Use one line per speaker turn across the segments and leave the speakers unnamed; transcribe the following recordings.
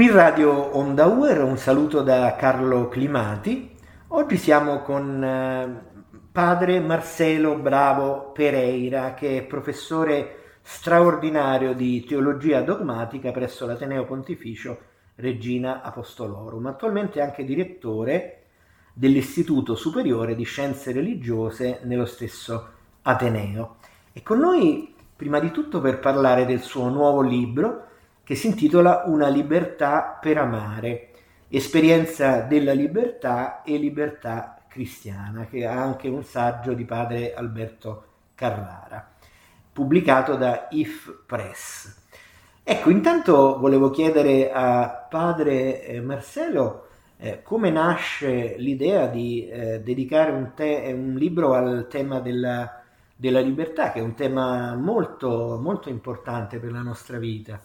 Qui Radio Onda Uer, un saluto da Carlo Climati. Oggi siamo con eh, padre Marcelo Bravo Pereira, che è professore straordinario di teologia dogmatica presso l'Ateneo Pontificio Regina Apostolorum, attualmente anche direttore dell'Istituto Superiore di Scienze Religiose nello stesso Ateneo. E con noi, prima di tutto, per parlare del suo nuovo libro, che si intitola Una libertà per amare, esperienza della libertà e libertà cristiana, che ha anche un saggio di padre Alberto Carrara, pubblicato da If Press. Ecco, intanto volevo chiedere a padre eh, Marcello eh, come nasce l'idea di eh, dedicare un, te- un, libro al tema della, della, libertà, che è un tema molto, molto importante per la nostra vita.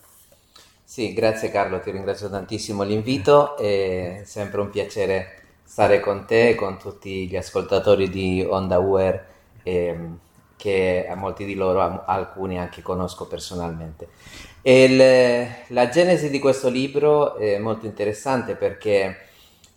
Sì, grazie Carlo, ti ringrazio tantissimo l'invito, è sempre un piacere stare con te e con tutti gli ascoltatori di Onda Uer, ehm, che a molti di loro, a alcuni anche conosco personalmente. Il, la genesi di questo libro è molto interessante perché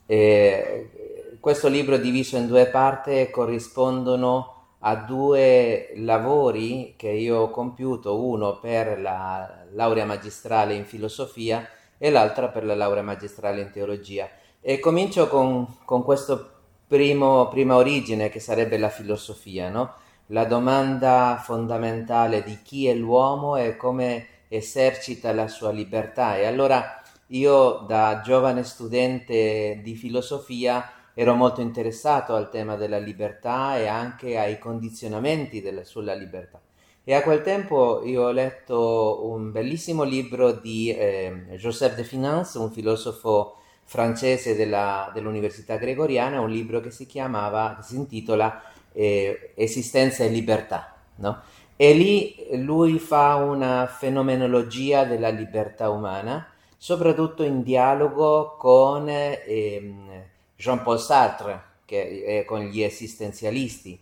eh, questo libro diviso in due parti corrispondono a due lavori che io ho compiuto, uno per la laurea magistrale in filosofia e l'altra per la laurea magistrale in teologia. E comincio con, con questa prima origine che sarebbe la filosofia, no? la domanda fondamentale di chi è l'uomo e come esercita la sua libertà. E allora io da giovane studente di filosofia ero molto interessato al tema della libertà e anche ai condizionamenti della, sulla libertà. E a quel tempo io ho letto un bellissimo libro di eh, Joseph de Finance, un filosofo francese della, dell'Università Gregoriana, un libro che si chiamava, che si intitola eh, Esistenza e libertà. No? E lì lui fa una fenomenologia della libertà umana, soprattutto in dialogo con eh, Jean-Paul Sartre, che è con gli esistenzialisti,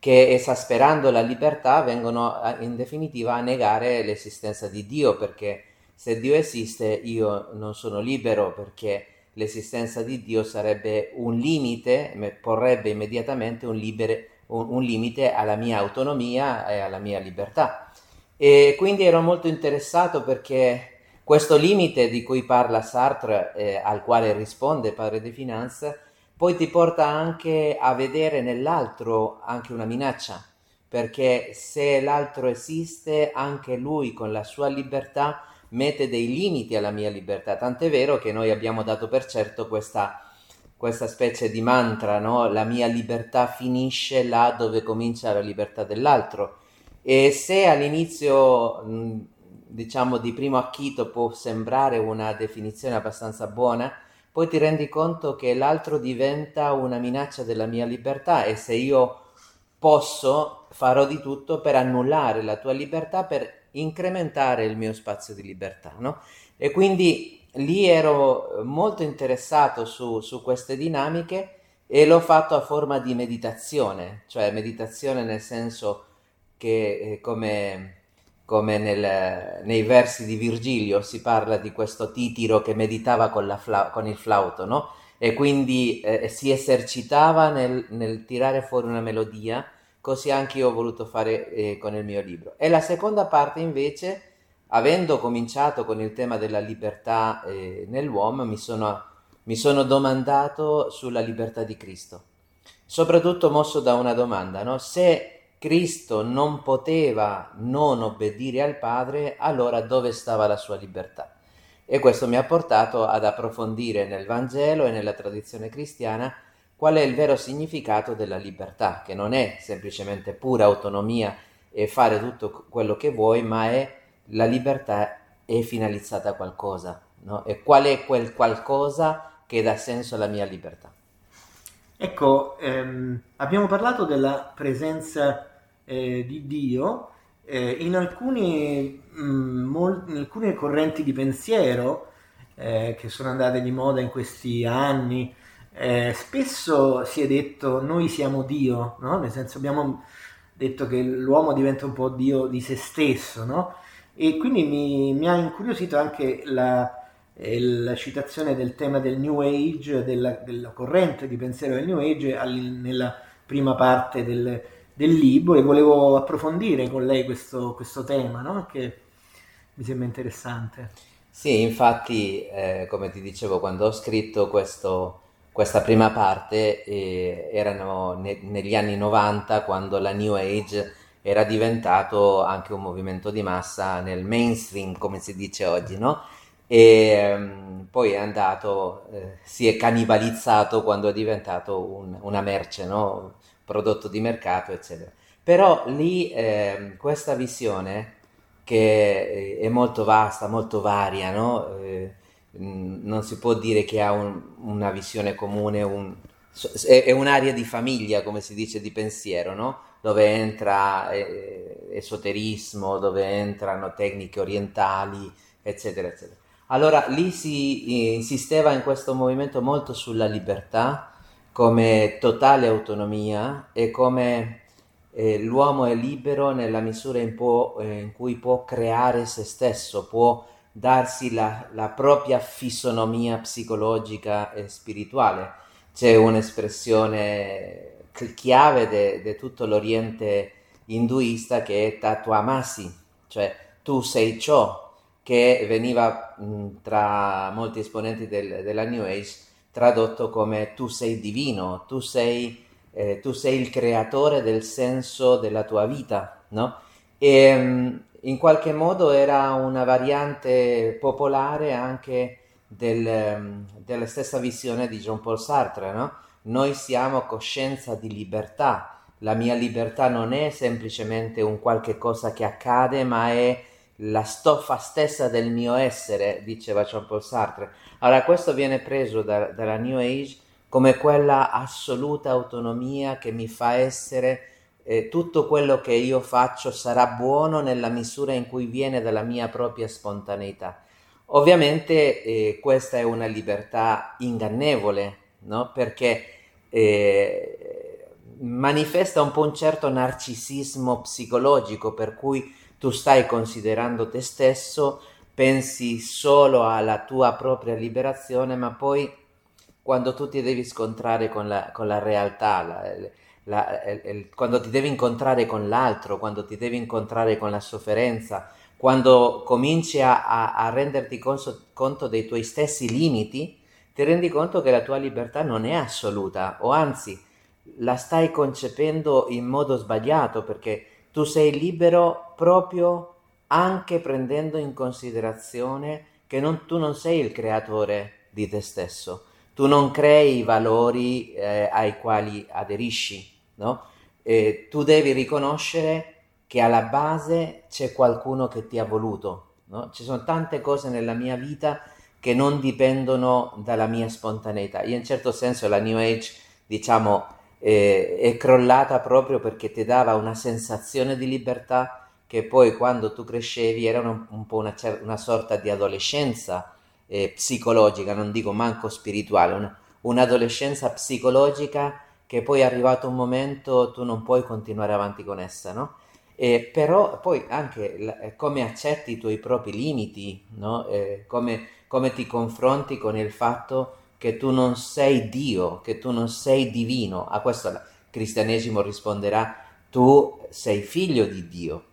che esasperando la libertà vengono in definitiva a negare l'esistenza di Dio, perché se Dio esiste io non sono libero, perché l'esistenza di Dio sarebbe un limite, porrebbe immediatamente un, libere, un, un limite alla mia autonomia e alla mia libertà. E quindi ero molto interessato perché questo limite di cui parla Sartre, eh, al quale risponde Padre De Finanza, poi ti porta anche a vedere nell'altro anche una minaccia, perché se l'altro esiste, anche lui con la sua libertà mette dei limiti alla mia libertà. Tant'è vero che noi abbiamo dato per certo questa, questa specie di mantra, no? la mia libertà finisce là dove comincia la libertà dell'altro. E se all'inizio diciamo di primo acchito può sembrare una definizione abbastanza buona, poi ti rendi conto che l'altro diventa una minaccia della mia libertà e se io posso farò di tutto per annullare la tua libertà, per incrementare il mio spazio di libertà. No? E quindi lì ero molto interessato su, su queste dinamiche e l'ho fatto a forma di meditazione, cioè meditazione nel senso che eh, come come nel, nei versi di Virgilio si parla di questo titiro che meditava con, fla, con il flauto, no? E quindi eh, si esercitava nel, nel, tirare fuori una melodia, così anche io ho voluto fare eh, con il mio libro. E la seconda parte invece, avendo cominciato con il tema della libertà eh, nell'uomo, mi sono, mi sono domandato sulla libertà di Cristo, soprattutto mosso da una domanda, no? Se Cristo non poteva non obbedire al Padre, allora dove stava la sua libertà? E questo mi ha portato ad approfondire nel Vangelo e nella tradizione cristiana qual è il vero significato della libertà, che non è semplicemente pura autonomia e fare tutto quello che vuoi, ma è la libertà è finalizzata a qualcosa, no? E qual è quel qualcosa che dà senso alla mia libertà?
Ecco, ehm, abbiamo parlato della presenza eh, di Dio, eh, in, alcuni, mh, mm, mol- in, alcune correnti di pensiero eh, che sono andate di moda in questi anni, eh, spesso si è detto noi siamo Dio, no? nel senso abbiamo detto che l'uomo diventa un po' Dio di se stesso, no? e quindi mi, mi ha incuriosito anche la, la citazione del tema del New Age, della, della corrente di pensiero del New Age nella prima parte del, del, libro e volevo approfondire con lei questo, questo tema no? che mi sembra interessante.
Sì, infatti, eh, come ti dicevo, quando ho scritto questo, questa prima parte, eh, erano ne, negli anni 90, quando la New Age era diventato anche un movimento di massa nel mainstream, come si dice oggi, no? e um, poi è andato, eh, si è cannibalizzato quando è diventato un, una merce, no? Prodotto di mercato, eccetera. Però lì eh, questa visione, che è molto vasta, molto varia, no? eh, non si può dire che ha un, una visione comune, un, è, un'area di famiglia, come si dice, di pensiero, no? dove entra eh, esoterismo, dove entrano tecniche orientali, eccetera, eccetera. Allora lì si eh, insisteva in questo movimento molto sulla libertà come totale autonomia e come eh, l'uomo è libero nella misura in, può, eh, in, cui può creare se stesso, può darsi la, la propria fisonomia psicologica e spirituale. C'è un'espressione chiave di tutto l'Oriente induista che è tatuamasi, cioè tu sei ciò, che veniva mh, tra molti esponenti del, della New Age tradotto come tu sei divino, tu sei, eh, tu sei il creatore del senso della tua vita, no? E mh, in qualche modo era una variante popolare anche del, della stessa visione di Jean Paul Sartre, no? Noi siamo coscienza di libertà, la mia libertà non è semplicemente un qualche cosa che accade, ma è la stoffa stessa del mio essere, diceva Jean-Paul Sartre. Allora questo viene preso da, dalla New Age come quella assoluta autonomia che mi fa essere eh, tutto quello che io faccio sarà buono nella misura in cui viene dalla mia propria spontaneità. Ovviamente eh, questa è una libertà ingannevole, no? perché eh, manifesta un po' un certo narcisismo psicologico, per cui tu stai considerando te stesso, pensi solo alla tua propria liberazione, ma poi quando tu ti devi scontrare con la, con la realtà, la, la, el, quando ti devi incontrare con l'altro, quando ti devi incontrare con la sofferenza, quando cominci a, a, a renderti conso, conto dei tuoi stessi limiti, ti rendi conto che la tua libertà non è assoluta, o anzi la stai concependo in modo sbagliato perché tu sei libero proprio anche prendendo in considerazione che non, tu non sei il creatore di te stesso, tu non crei i valori eh, ai quali aderisci, no? E tu devi riconoscere che alla base c'è qualcuno che ti ha voluto, no? Ci sono tante cose nella mia vita che non dipendono dalla mia spontaneità. Io in certo senso la New Age, diciamo, eh, è crollata proprio perché ti dava una sensazione di libertà che poi quando tu crescevi era un, un po' una, una, sorta di adolescenza eh, psicologica, non dico manco spirituale, una, un'adolescenza psicologica che poi è arrivato un momento tu non puoi continuare avanti con essa, no? Eh, però poi anche la, eh, come accetti i tuoi propri limiti, no? eh, come, come, ti confronti con il fatto che tu non sei Dio, che tu non sei divino. A questo il cristianesimo risponderà, tu sei figlio di Dio,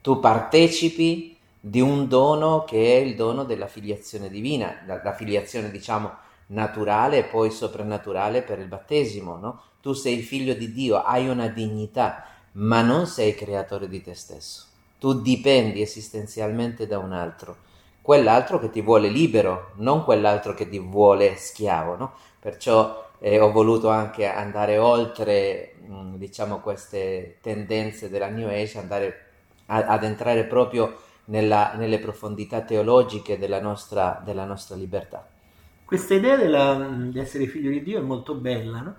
tu partecipi di un dono che è il dono della filiazione divina, la, la filiazione diciamo naturale e poi soprannaturale per il battesimo, no? Tu sei figlio di Dio, hai una dignità, ma non sei creatore di te stesso. Tu dipendi esistenzialmente da un altro quell'altro che ti vuole libero, non quell'altro che ti vuole schiavo, no? Perciò eh, ho voluto anche andare oltre, mh, mm, diciamo, queste tendenze della New Age, andare a, ad entrare proprio nella, nelle profondità teologiche della nostra, della nostra libertà.
Questa idea della, di essere figlio di Dio è molto bella, no?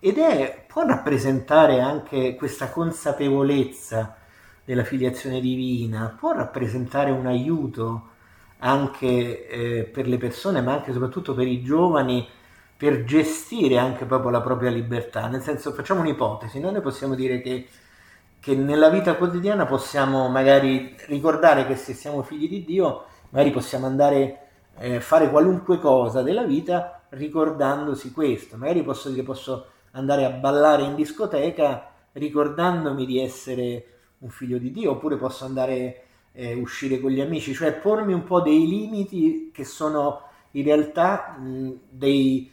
Ed è, può rappresentare anche questa consapevolezza della filiazione divina, può rappresentare un aiuto anche eh, per le persone, ma anche e soprattutto per i giovani, per gestire anche proprio la propria libertà. Nel senso, facciamo un'ipotesi, noi possiamo dire che, che nella vita quotidiana possiamo magari ricordare che se siamo figli di Dio, magari possiamo andare eh, fare qualunque cosa della vita ricordandosi questo. Magari posso dire posso andare a ballare in discoteca ricordandomi di essere un figlio di Dio, oppure posso andare eh, uscire con gli amici, cioè pormi un po' dei limiti che sono in realtà mh, dei,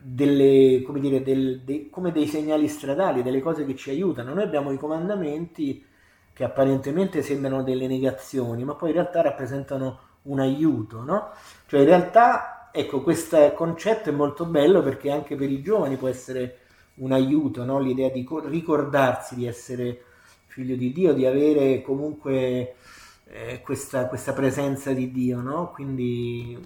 delle, come, dire, del, dei, come dei segnali stradali, delle cose che ci aiutano. Noi abbiamo i comandamenti che apparentemente sembrano delle negazioni, ma poi in realtà rappresentano un aiuto, no? Cioè in realtà, ecco, questo concetto è molto bello perché anche per i giovani può essere un aiuto, no? L'idea di ricordarsi di essere figlio di Dio, di avere comunque eh, questa, questa, presenza di Dio, no? Quindi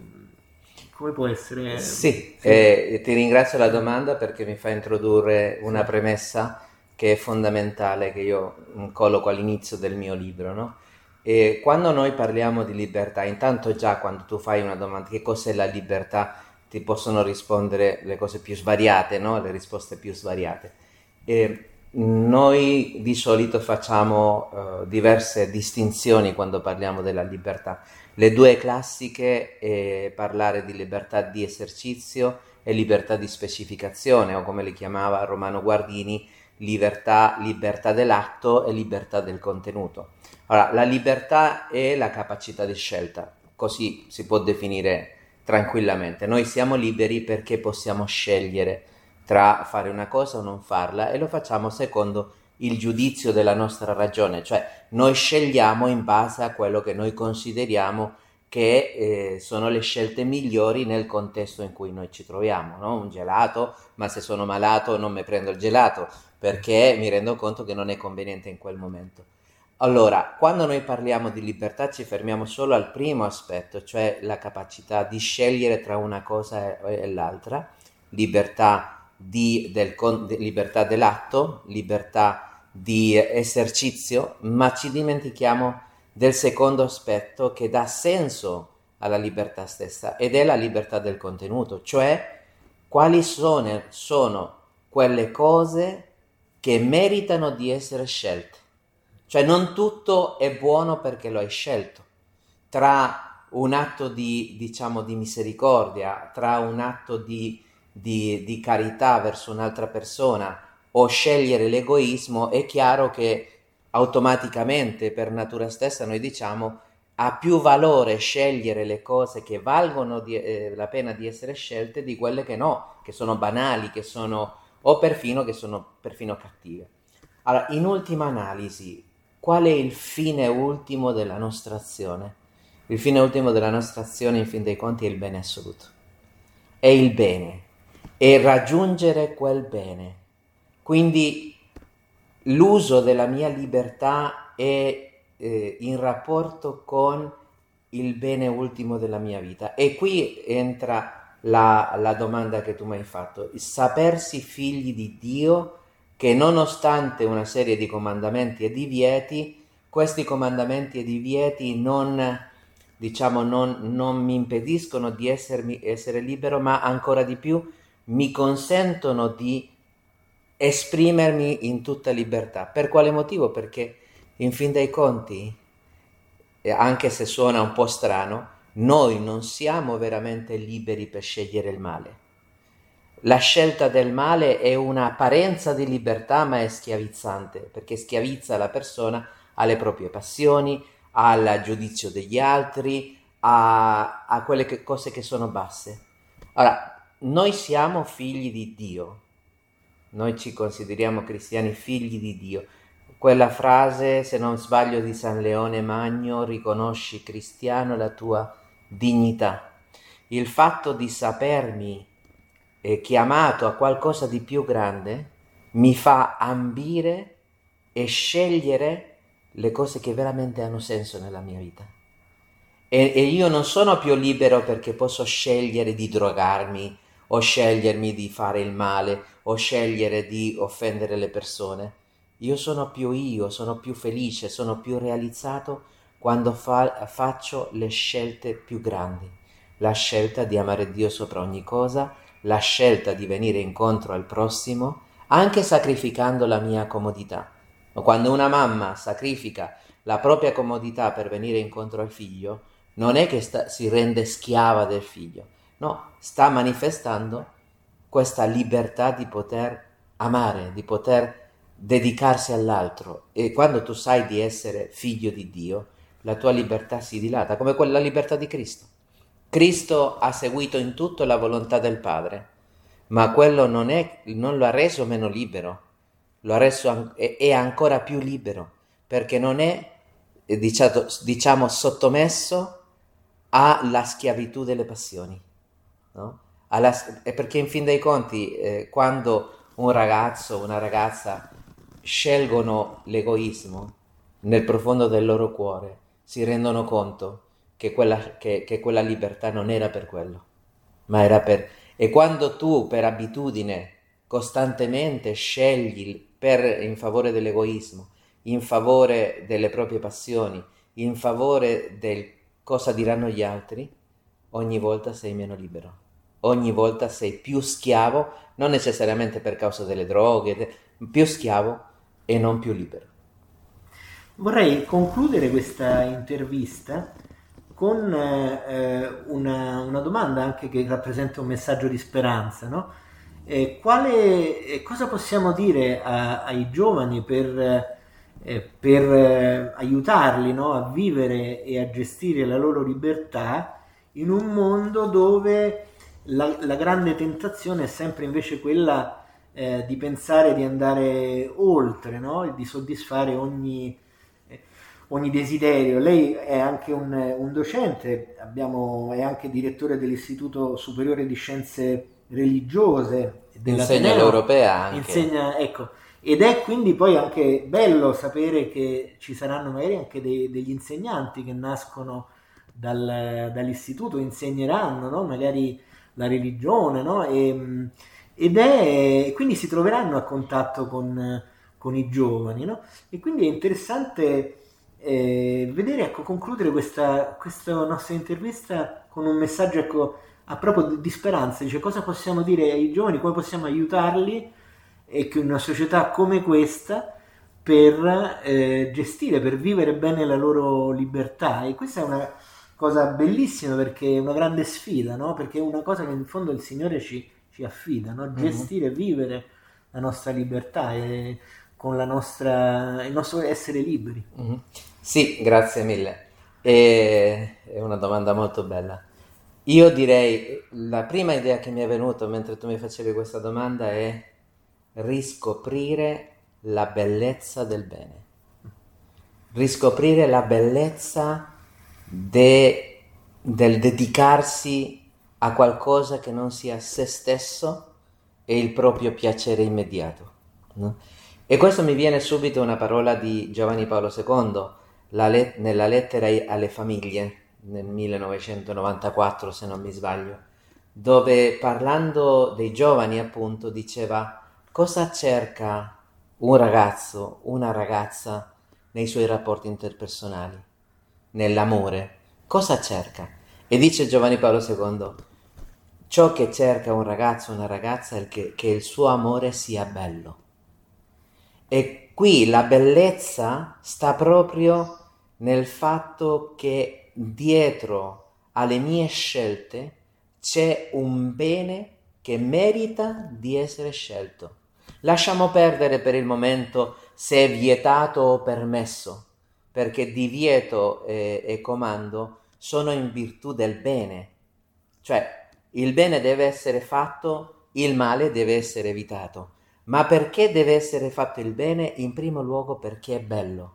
come può essere?
Sì. Eh, ti ringrazio la domanda perché mi fa introdurre una premessa che è fondamentale, che io colloco all'inizio del mio libro, no? E quando noi parliamo di libertà, intanto già quando tu fai una domanda, che cos'è la libertà, ti possono rispondere le cose più svariate, no? le risposte più svariate. E noi di solito facciamo uh, diverse distinzioni quando parliamo della libertà. Le due classiche è parlare di libertà di esercizio e libertà di specificazione, o come le chiamava Romano Guardini, libertà, libertà dell'atto e libertà del contenuto. Allora, la libertà è la capacità di scelta, così si può definire tranquillamente. Noi siamo liberi perché possiamo scegliere tra fare una cosa o non farla e lo facciamo secondo il giudizio della nostra ragione, cioè noi scegliamo in base a quello che noi consideriamo che eh, sono le scelte migliori nel contesto in cui noi ci troviamo, no? un gelato, ma se sono malato non mi prendo il gelato perché mi rendo conto che non è conveniente in quel momento. Allora, quando noi parliamo di libertà ci fermiamo solo al primo aspetto, cioè la capacità di scegliere tra una cosa e, l'altra, libertà di, del, libertà dell'atto, libertà di esercizio, ma ci dimentichiamo del secondo aspetto che dà senso alla libertà stessa ed è la libertà del contenuto, cioè quali sono, sono quelle cose che meritano di essere scelte. Cioè non tutto è buono perché lo hai scelto. Tra un atto di, diciamo, di misericordia, tra un atto di di, di carità verso un'altra persona o scegliere l'egoismo, è chiaro che automaticamente per natura stessa noi diciamo ha più valore scegliere le cose che valgono di, eh, la pena di essere scelte di quelle che no, che sono banali, che sono o perfino che sono perfino cattive. Allora, in ultima analisi, qual è il fine ultimo della nostra azione? Il fine ultimo della nostra azione, in fin dei conti, è il bene assoluto. È il bene, e raggiungere quel bene. Quindi l'uso della mia libertà è eh, in rapporto con il bene ultimo della mia vita. E qui entra la, la domanda che tu mi hai fatto, il sapersi figli di Dio che nonostante una serie di comandamenti e divieti, questi comandamenti e divieti non, diciamo, non, non mi impediscono di essermi, essere libero, ma ancora di più mi consentono di esprimermi in tutta libertà. Per quale motivo? Perché in fin dei conti, anche se suona un po' strano, noi non siamo veramente liberi per scegliere il male. La scelta del male è un'apparenza di libertà, ma è schiavizzante, perché schiavizza la persona alle proprie passioni, al giudizio degli altri, a, a quelle che, cose che sono basse. Ora, noi siamo figli di Dio, noi ci consideriamo cristiani figli di Dio. Quella frase, se non sbaglio, di San Leone Magno, riconosci cristiano la tua dignità. Il fatto di sapermi eh, chiamato a qualcosa di più grande mi fa ambire e scegliere le cose che veramente hanno senso nella mia vita. E, e io non sono più libero perché posso scegliere di drogarmi, o scegliermi di fare il male o scegliere di offendere le persone. Io sono più io, sono più felice, sono più realizzato quando fa- faccio le scelte più grandi, la scelta di amare Dio sopra ogni cosa, la scelta di venire incontro al prossimo, anche sacrificando la mia comodità. Quando una mamma sacrifica la propria comodità per venire incontro al figlio, non è che sta, si rende schiava del figlio, no, sta manifestando questa libertà di poter amare, di poter dedicarsi all'altro e quando tu sai di essere figlio di Dio, la tua libertà si dilata, come quella libertà di Cristo. Cristo ha seguito in tutto la volontà del Padre, ma quello non, è, non lo ha reso meno libero, lo ha reso è ancora più libero, perché non è, diciamo, diciamo sottomesso alla schiavitù delle passioni. No? Alla, perché in fin dei conti, eh, quando un ragazzo o una ragazza scelgono l'egoismo nel profondo del loro cuore, si rendono conto che quella, che, che quella libertà non era per quello, ma era per... E quando tu per abitudine costantemente scegli per, in favore dell'egoismo, in favore delle proprie passioni, in favore del cosa diranno gli altri, ogni volta sei meno libero, ogni volta sei più schiavo, non necessariamente per causa delle droghe, più schiavo e non più libero.
Vorrei concludere questa intervista con eh, una, una, domanda anche che rappresenta un messaggio di speranza. No? Eh, quale, eh, cosa possiamo dire a, ai giovani per eh, per eh, aiutarli no, a vivere e a gestire la loro libertà in un mondo dove la, la grande tentazione è sempre invece quella eh, di pensare di andare oltre, no? di soddisfare ogni, eh, ogni, desiderio. Lei è anche un, un docente, abbiamo, è anche direttore dell'Istituto Superiore di Scienze Religiose.
Insegna l'europea anche.
Insegna, ecco, ed è quindi poi anche bello sapere che ci saranno magari anche dei, degli insegnanti che nascono dal, dall'istituto, insegneranno no? magari la religione, no? e, ed è, quindi si troveranno a contatto con, con i giovani. No? E quindi è interessante eh, vedere, ecco, concludere questa, questa, nostra intervista con un messaggio ecco, a proprio di speranza, dice cosa possiamo dire ai giovani, come possiamo aiutarli e che una società come questa per eh, gestire, per vivere bene la loro libertà. E questa è una cosa bellissima perché è una grande sfida, no? perché è una cosa che in fondo il Signore ci, ci affida, no? Mhm. gestire e mm-hmm. vivere la nostra libertà e con la nostra, il nostro essere liberi.
Mm-hmm. Sì, grazie mille. E, è una domanda molto bella. Io direi, la prima idea che mi è venuta mentre tu mi facevi questa domanda è riscoprire la bellezza del bene, riscoprire la bellezza de, del dedicarsi a qualcosa che non sia se stesso e il proprio piacere immediato. No? E questo mi viene subito una parola di Giovanni Paolo II let- nella lettera alle famiglie nel 1994, se non mi sbaglio, dove parlando dei giovani appunto diceva cosa cerca un ragazzo, una ragazza nei suoi rapporti interpersonali, nell'amore? Cosa cerca? E dice Giovanni Paolo II, ciò che cerca un ragazzo o una ragazza è che, che il suo amore sia bello. E qui la bellezza sta proprio nel fatto che dietro alle mie scelte c'è un bene che merita di essere scelto. Lasciamo perdere per il momento se è vietato o permesso, perché divieto e, e comando sono in virtù del bene. Cioè, il bene deve essere fatto, il male deve essere evitato. Ma perché deve essere fatto il bene? In primo luogo perché è bello.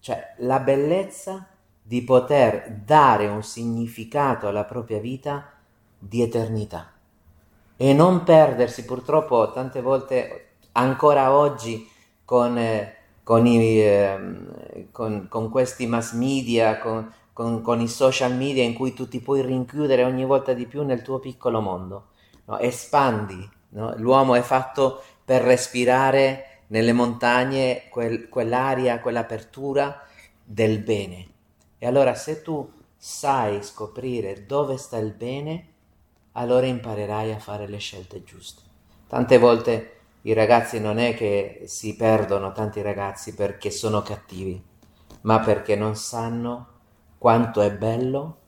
Cioè, la bellezza di poter dare un significato alla propria vita di eternità e non perdersi purtroppo tante volte ancora oggi con, eh, con, i, eh, con, con, questi mass media, con, con, i social media in cui tu ti puoi rinchiudere ogni volta di più nel tuo piccolo mondo, no? espandi, no? l'uomo è fatto per respirare nelle montagne quel, quell'aria, quell'apertura del bene. E allora se tu sai scoprire dove sta il bene, allora imparerai a fare le scelte giuste. Tante volte i ragazzi non è che si perdono tanti ragazzi perché sono cattivi, ma perché non sanno quanto è bello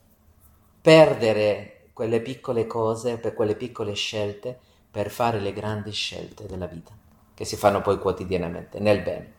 perdere quelle piccole cose, per quelle piccole scelte, per fare le grandi scelte della vita, che si fanno poi quotidianamente, nel bene.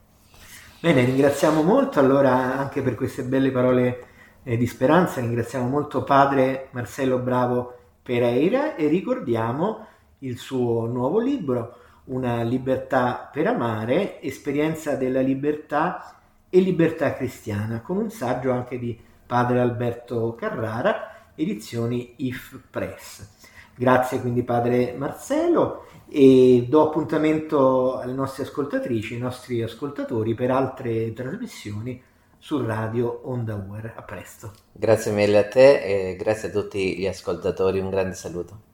Bene, ringraziamo molto allora anche per queste belle parole eh, di speranza, ringraziamo molto padre Marcello Bravo Pereira e ricordiamo il suo nuovo libro, Una libertà per amare, esperienza della libertà e libertà cristiana, con un saggio anche di padre Alberto Carrara, edizioni IF Press. Grazie quindi padre Marcello e do appuntamento alle nostre ascoltatrici, ai nostri ascoltatori per altre trasmissioni su Radio Onda Uer. A presto.
Grazie mille a te e grazie a tutti gli ascoltatori, un grande saluto.